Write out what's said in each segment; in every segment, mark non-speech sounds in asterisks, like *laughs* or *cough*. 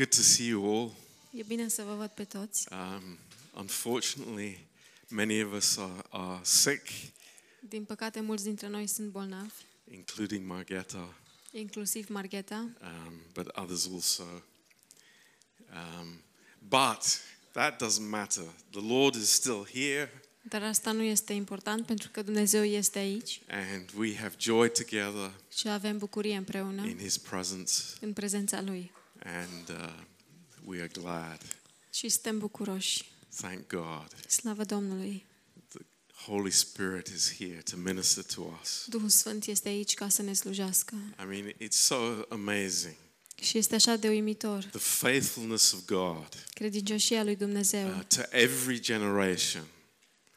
good to see you all. E bine să vă văd pe toți. Um, unfortunately, many of us are, are sick, Din păcate, mulți dintre noi sunt bolnavi, including Margetta, inclusiv Margheta, um, but others also. Um, but that doesn't matter. The Lord is still here, dar asta nu este important pentru că Dumnezeu este aici and we have joy together și avem bucurie împreună in His presence, în prezența Lui. And uh, we are glad. Și suntem bucuroși. Thank God. Slavă Domnului! The Holy Spirit is here to minister to us. Duhul Sfânt este aici ca să ne slujească. I mean, it's so amazing. Și este așa de uimitor. The faithfulness of God Credincioșia lui Dumnezeu uh, to every generation.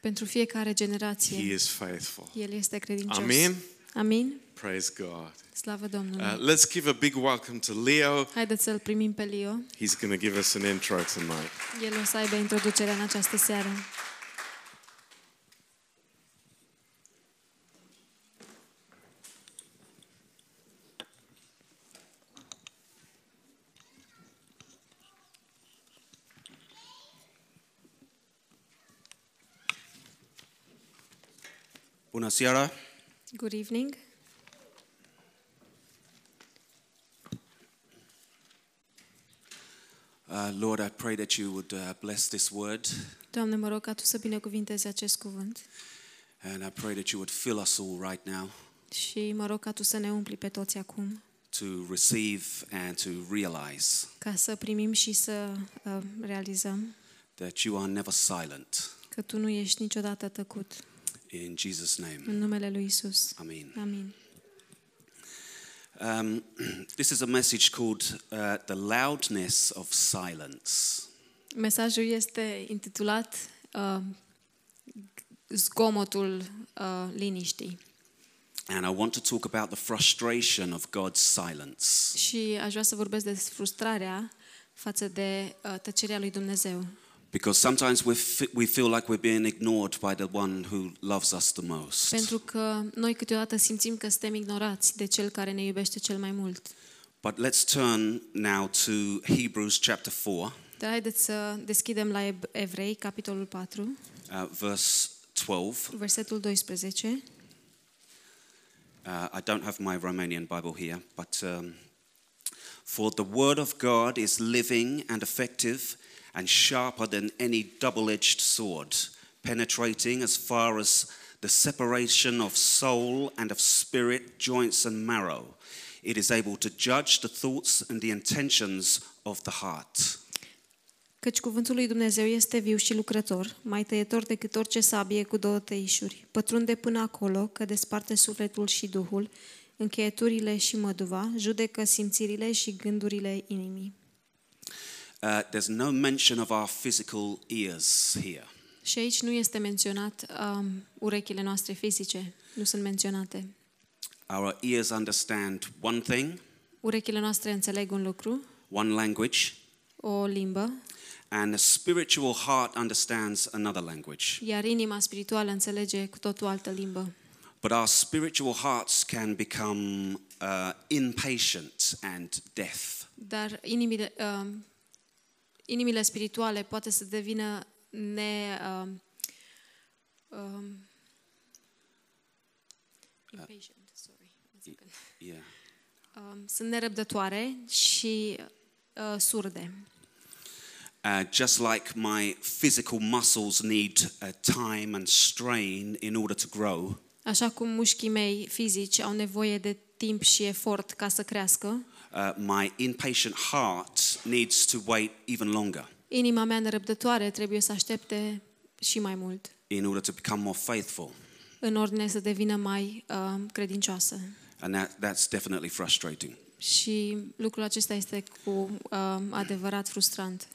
pentru fiecare He generație. is faithful. El este credincios. Amen. Amin. Praise God. Slavă Domnului. Uh, let's give a big welcome to Leo. Haideți să-l primim pe Leo. He's going to give us an intro tonight. El o să aibă introducerea în această seară. Bună seara! Good evening. Lord, I pray that you would uh, bless this word, Doamne, mă rog ca Tu să binecuvintezi acest cuvânt and I pray that you would fill us all right now și mă rog ca Tu să ne umpli pe toți acum, to receive and to realize ca să primim și să uh, realizăm that you are never silent. că Tu nu ești niciodată tăcut. In Jesus' name, În numele Lui Isus. Amen. Amin. Um, *clears throat* this is a message called uh, The Loudness of Silence. Mesajul este intitulat uh, Zgomotul uh, liniștii. And I want to talk about the frustration of God's silence. Și aș vrea să vorbesc despre frustrarea față de uh, tăcerea lui Dumnezeu. Because sometimes we, fe- we feel like we're being ignored by the one who loves us the most. Pentru că noi câteodată simțim că suntem ignorați de Cel care ne iubește cel mai mult. But let's turn now to Hebrews chapter 4, Dar haideți să deschidem la Eb- Evrei, capitolul 4, uh, verse 12. versetul 12. Uh, I don't have my Romanian Bible here, but um, for the word of God is living and effective and sharper than any double edged sword, penetrating as far as the separation of soul and of spirit, joints and marrow. It is able to judge the thoughts and the intentions of the heart. Căci cuvântul lui Dumnezeu este viu și lucrător, mai tăietor decât orice sabie cu două tăișuri. Pătrunde până acolo, că desparte sufletul și duhul, încheieturile și măduva, judecă simțirile și gândurile inimii. Uh, there's no mention of our physical ears here. Și aici nu este menționat um, urechile noastre fizice, nu sunt menționate. Our ears understand one thing, Urechile noastre înțeleg un lucru, one language, o limbă, and the spiritual heart understands another language. iar inima spirituală înțelege cu totul altă limbă. But our spiritual hearts can become uh, impatient and deaf. Dar inimile, uh, inimile spirituale poate să devină ne... Uh, um, impatient, sorry. one second. Yeah. Um, sunt nerăbdătoare și uh, surde. Uh, just like my physical muscles need uh, time and strain in order to grow, Așa cum mușchii mei fizici au nevoie de timp și efort ca să crească, uh, my impatient heart needs to wait even longer inima mea nerăbdătoare trebuie să aștepte și mai mult, in order to become more faithful. în ordine să devină mai uh, credincioasă. And that, that's definitely frustrating. Și lucrul acesta este cu uh, adevărat frustrant.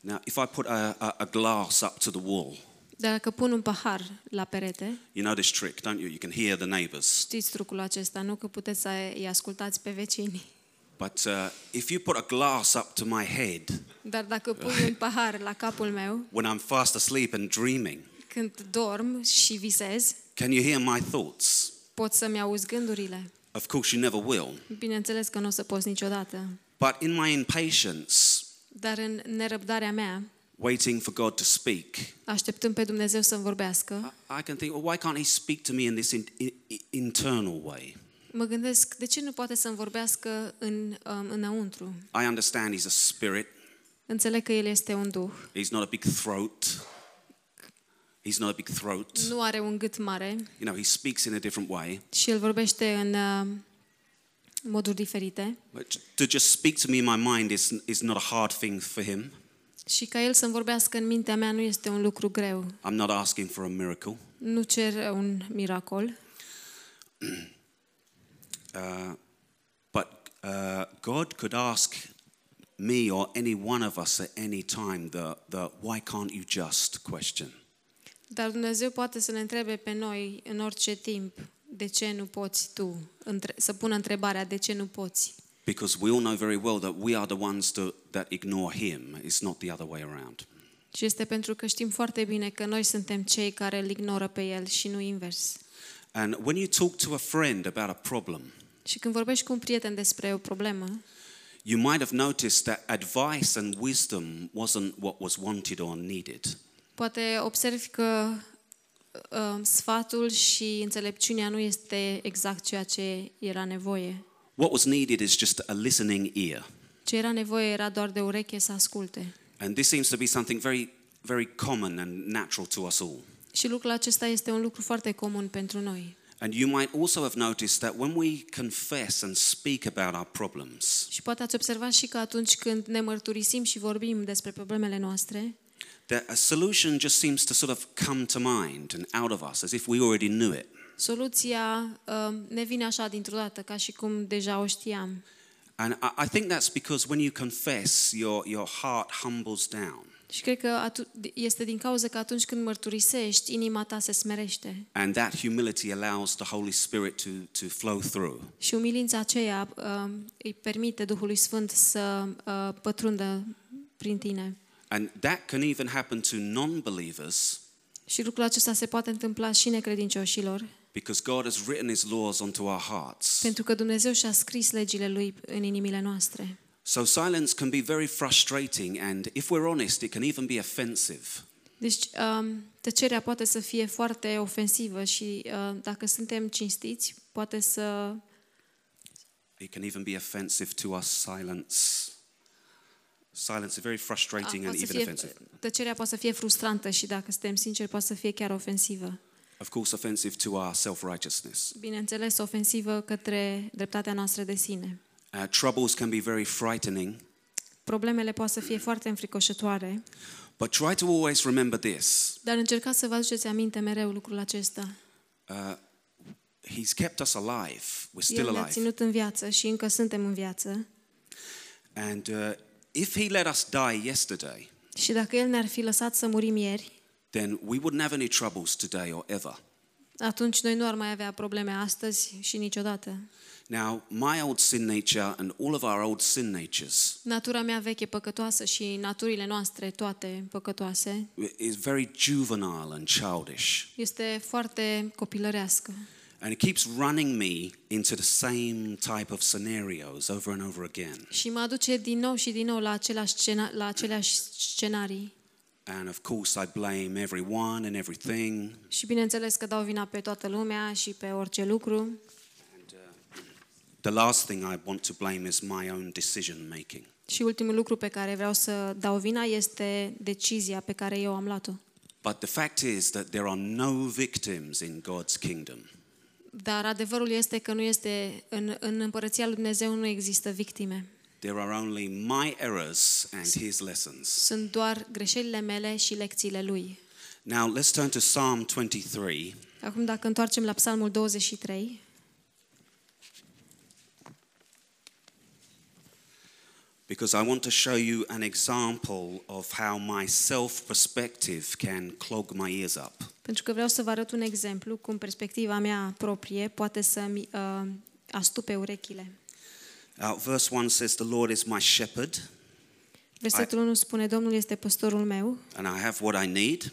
Now, if I put a, a, a glass up to the wall, Dar dacă pun un pahar la perete, you know this trick, don't you? You can hear the neighbors. știți trucul acesta, nu că puteți să îi ascultați pe vecini. But uh, if you put a glass up to my head Dar dacă pun un *laughs* pahar la capul meu, when I'm fast asleep and dreaming, când dorm și visez, can you hear my thoughts? pot să-mi auzi gândurile. Of course, you never will. Bineînțeles că nu o să poți niciodată. But in my impatience, Dar în nerăbdarea mea, waiting for God to speak, așteptând pe Dumnezeu să-mi vorbească, I can think, well, why can't He speak to me in this in, in, internal way? Mă gândesc, de ce nu poate să-mi vorbească în, um, înăuntru? I understand He's a spirit, Înțeleg că El este un duh, He's not a big throat. He's not a big throat. nu are un gât mare You know, He speaks in a different way. și El vorbește în uh, moduri diferite. But to just speak to me in my mind is, is not a hard thing for Him. Și ca El să-mi vorbească în mintea mea nu este un lucru greu. I'm not asking for a miracle. Nu cer un miracol, *clears throat* Uh, but uh, God could ask me or any one of us at any time the, the why can't you just question. dar Dumnezeu poate să ne întrebe pe noi în orice timp de ce nu poți tu, între- să pună întrebarea de ce nu poți. Because we all know very well that we are the ones to, that ignore Him. It's not the other way around. Și este pentru că știm foarte bine că noi suntem cei care îl ignoră pe El și nu invers. And when you talk to a friend about a problem, Și când vorbești cu un prieten despre o problemă, you might have noticed that advice and wisdom wasn't what was wanted or needed. poate observi că uh, sfatul și înțelepciunea nu este exact ceea ce era nevoie. What was needed is just a listening ear. Ce era nevoie era doar de ureche să asculte. And this seems to be something very, very common and natural to us all. Și lucrul acesta este un lucru foarte comun pentru noi. And you might also have noticed that when we confess and speak about our problems, Și poate ați observat și că atunci când ne mărturisim și vorbim despre problemele noastre, that a solution just seems to sort of come to mind and out of us as if we already knew it. soluția uh, ne vine așa dintr-o dată, ca și cum deja o știam. And I, I think that's because when you confess, your, your heart humbles down. Și cred că atu- este din cauza că atunci când mărturisești, inima ta se smerește. And that humility allows the Holy Spirit to, to flow through. Și umilința aceea uh, îi permite Duhului Sfânt să uh, pătrundă prin tine. And that can even happen to non believers Și lucrul acesta se poate întâmpla și necredincioșilor, because God has written His laws onto our hearts. pentru că Dumnezeu și-a scris legile Lui în inimile noastre. So silence can be very frustrating, and if we're honest, it can even be offensive. Deci um, tăcerea poate să fie foarte ofensivă și uh, dacă suntem cinstiți, poate să It can even be offensive to us, silence. Silence is very frustrating a, and poate să even fie, offensive. tăcerea poate să fie frustrantă și dacă suntem sinceri, poate să fie chiar ofensivă. Of course, offensive to our self righteousness. Bineînțeles, ofensivă către dreptatea noastră de sine. Uh, troubles can be very frightening, Problemele poate să fie foarte înfricoșătoare, but try to always remember this dar încercați să vă aduceți aminte mereu lucrul acesta. uh, He's kept us alive. We're still El ne-a alive. ținut în viață și încă suntem în viață. And uh, if He let us die yesterday, Și dacă El ne-ar fi lăsat să murim ieri, then we wouldn't have any troubles today or ever. Atunci noi nu ar mai avea probleme astăzi și niciodată. Now, my old sin nature and all of our old sin natures Natura mea veche păcătoasă și naturile noastre toate păcătoase is very juvenile and childish. este foarte copilărească. And it keeps running me into the same type of scenarios over and over again. Și mă aduce din nou și din nou la, același scena, la aceleași scenarii. And of course, I blame everyone and everything. Și bineînțeles că dau vina pe toată lumea și pe orice lucru. The last thing I want to blame is my own decision making. Și ultimul lucru pe care vreau să dau vina este decizia pe care eu am luat-o. But the fact is that there are no victims in God's kingdom. Dar adevărul este că nu este în, în împărăția lui Dumnezeu nu există victime. There are only my errors and his lessons. Sunt doar greșelile mele și lecțiile lui. Now, let's turn to Psalm 23. Acum dacă întoarcem la Psalmul 23, because I want to show you an example of how my self perspective can clog my ears up. pentru că vreau să vă arăt un exemplu cum perspectiva mea proprie poate să-mi uh, astupe urechile. Uh, verse 1 says, The Lord is my shepherd, Versetul 1 spune, Domnul este păstorul meu, and I have what I need.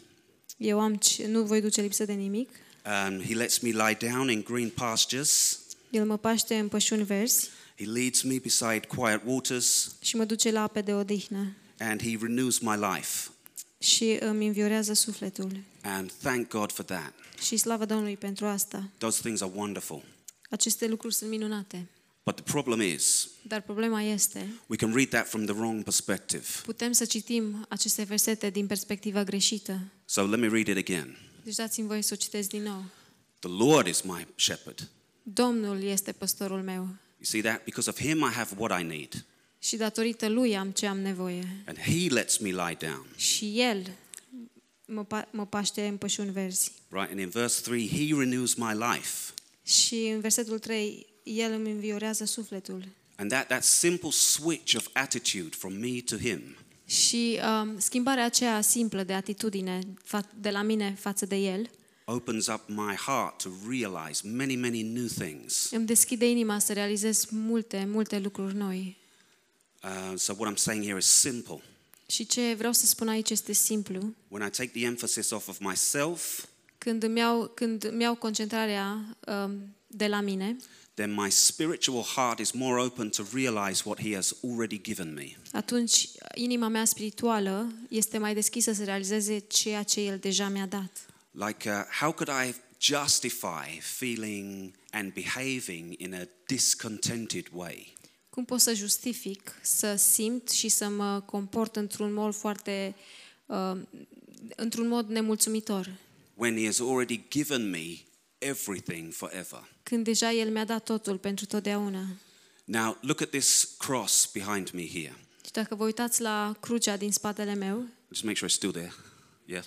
eu am, ce- nu voi duce lipsă de nimic, Um, he lets me lie down in green pastures. El mă paște în pășuni verzi, He leads me beside quiet waters, și mă duce la ape de odihnă and He renews my life. și îmi înviorează sufletul. And thank God for that. Și slavă Domnului pentru asta. Those things are wonderful. Aceste lucruri sunt minunate. But the problem is, Dar problema este, we can read that from the wrong perspective. putem să citim aceste versete din perspectiva greșită. So let me read it again. Deci dați-mi voie să o citesc din nou. The Lord is my shepherd. Domnul este păstorul meu You see that? Because of Him, I have what I need. și datorită lui am ce am nevoie. And He lets me lie down. Și el mă, pa- mă paște în pășuni verzi. Right? And in verse 3, He renews my life. Și în versetul 3, el îmi înviorează sufletul. And that, that simple switch of attitude from me to Him Și um, schimbarea aceea simplă de atitudine fa- de la mine față de el opens up my heart to realize many, many new things. îmi deschide inima să realizez multe, multe lucruri noi. Uh, so, what I'm saying here is simple. Și ce vreau să spun aici este simplu. When I take the emphasis off of myself, Când îmi iau, când îmi iau concentrarea um, de la mine, then my spiritual heart is more open to realize what He has already given me. atunci inima mea spirituală este mai deschisă să realizeze ceea ce el deja mi-a dat. Like, uh, how could I justify feeling and behaving in a discontented way? Cum pot să justific să simt și să mă comport într-un mod foarte uh, într-un mod nemulțumitor, when He has already given me everything forever? când deja el mi-a dat totul pentru totdeauna. Now, look at this cross behind me here. Și dacă vă uitați la crucea din spatele meu, Just make sure it's still there. Yeah.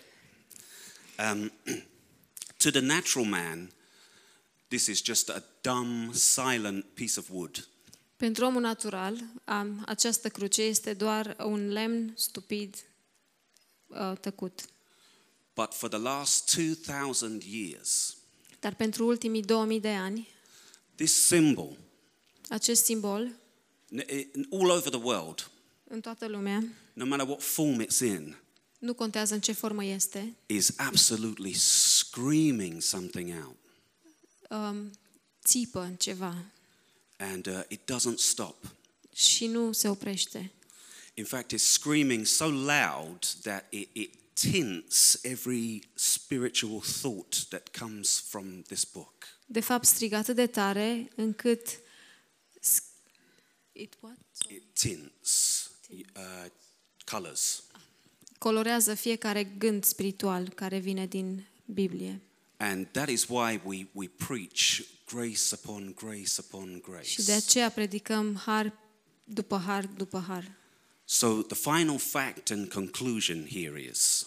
Um, *clears throat* to the natural man, this is just a dumb, silent piece of wood. pentru omul natural, am, această cruce este doar un lemn stupid uh, tăcut. But for the last 2,000 years, Dar pentru ultimii 2000 de ani, this symbol, acest simbol, all over the world, în toată lumea, no matter what form it's in, nu contează în ce formă este, is absolutely screaming something out. um, țipă ceva And uh, it doesn't stop. și nu se oprește. In fact, it's screaming so loud that it, it tints every spiritual thought that comes from this book. De fapt, strigă atât de tare încât s- it what? It tints uh, colors. colorează fiecare gând spiritual care vine din Biblie. And that is why we, we preach grace upon grace upon Și de grace. aceea predicăm har după har după har. So the final fact and conclusion here is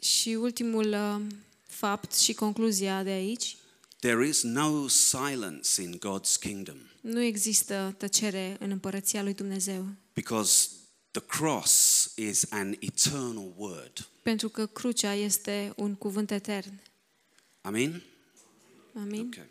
Și ultimul uh, fapt și concluzia de aici, there is no silence in God's kingdom nu există tăcere în împărăția lui Dumnezeu, because the cross is an eternal word. pentru că crucea este un cuvânt etern. Amen? Amin? Okay.